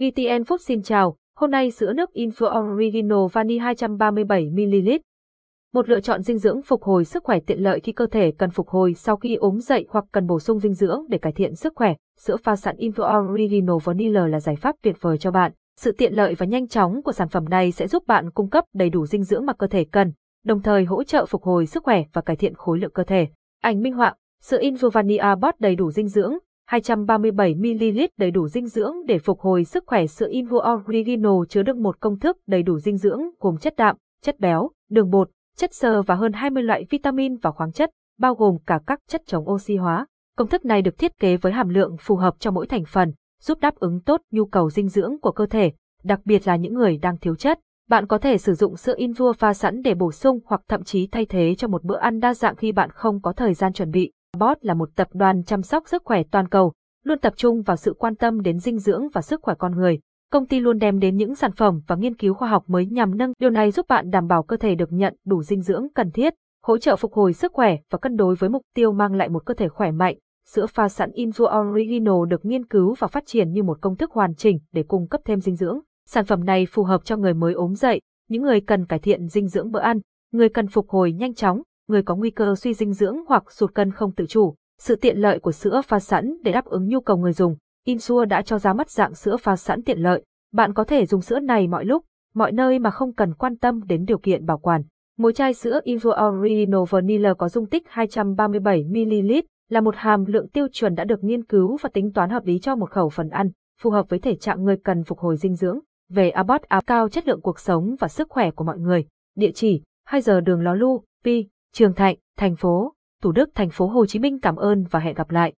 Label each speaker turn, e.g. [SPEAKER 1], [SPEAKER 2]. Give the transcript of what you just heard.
[SPEAKER 1] GTN Food xin chào, hôm nay sữa nước Info Original Vani 237ml. Một lựa chọn dinh dưỡng phục hồi sức khỏe tiện lợi khi cơ thể cần phục hồi sau khi ốm dậy hoặc cần bổ sung dinh dưỡng để cải thiện sức khỏe. Sữa pha sẵn Info Original Vanilla là giải pháp tuyệt vời cho bạn. Sự tiện lợi và nhanh chóng của sản phẩm này sẽ giúp bạn cung cấp đầy đủ dinh dưỡng mà cơ thể cần, đồng thời hỗ trợ phục hồi sức khỏe và cải thiện khối lượng cơ thể. Ảnh minh họa, sữa Info Vanilla Bot đầy đủ dinh dưỡng, 237ml đầy đủ dinh dưỡng để phục hồi sức khỏe sữa Invo Original chứa đựng một công thức đầy đủ dinh dưỡng gồm chất đạm, chất béo, đường bột, chất xơ và hơn 20 loại vitamin và khoáng chất, bao gồm cả các chất chống oxy hóa. Công thức này được thiết kế với hàm lượng phù hợp cho mỗi thành phần, giúp đáp ứng tốt nhu cầu dinh dưỡng của cơ thể, đặc biệt là những người đang thiếu chất. Bạn có thể sử dụng sữa Invua pha sẵn để bổ sung hoặc thậm chí thay thế cho một bữa ăn đa dạng khi bạn không có thời gian chuẩn bị. Bot là một tập đoàn chăm sóc sức khỏe toàn cầu, luôn tập trung vào sự quan tâm đến dinh dưỡng và sức khỏe con người. Công ty luôn đem đến những sản phẩm và nghiên cứu khoa học mới nhằm nâng điều này giúp bạn đảm bảo cơ thể được nhận đủ dinh dưỡng cần thiết, hỗ trợ phục hồi sức khỏe và cân đối với mục tiêu mang lại một cơ thể khỏe mạnh. Sữa pha sẵn Info Original được nghiên cứu và phát triển như một công thức hoàn chỉnh để cung cấp thêm dinh dưỡng. Sản phẩm này phù hợp cho người mới ốm dậy, những người cần cải thiện dinh dưỡng bữa ăn, người cần phục hồi nhanh chóng, người có nguy cơ suy dinh dưỡng hoặc sụt cân không tự chủ. Sự tiện lợi của sữa pha sẵn để đáp ứng nhu cầu người dùng, Insua đã cho ra mắt dạng sữa pha sẵn tiện lợi. Bạn có thể dùng sữa này mọi lúc, mọi nơi mà không cần quan tâm đến điều kiện bảo quản. Mỗi chai sữa Insua Original Vanilla có dung tích 237ml, là một hàm lượng tiêu chuẩn đã được nghiên cứu và tính toán hợp lý cho một khẩu phần ăn, phù hợp với thể trạng người cần phục hồi dinh dưỡng. Về Abbott áo cao chất lượng cuộc sống và sức khỏe của mọi người. Địa chỉ: 2 giờ đường Ló Lu, Pi, Trường Thạnh, thành phố, Thủ Đức, thành phố Hồ Chí Minh cảm ơn và hẹn gặp lại.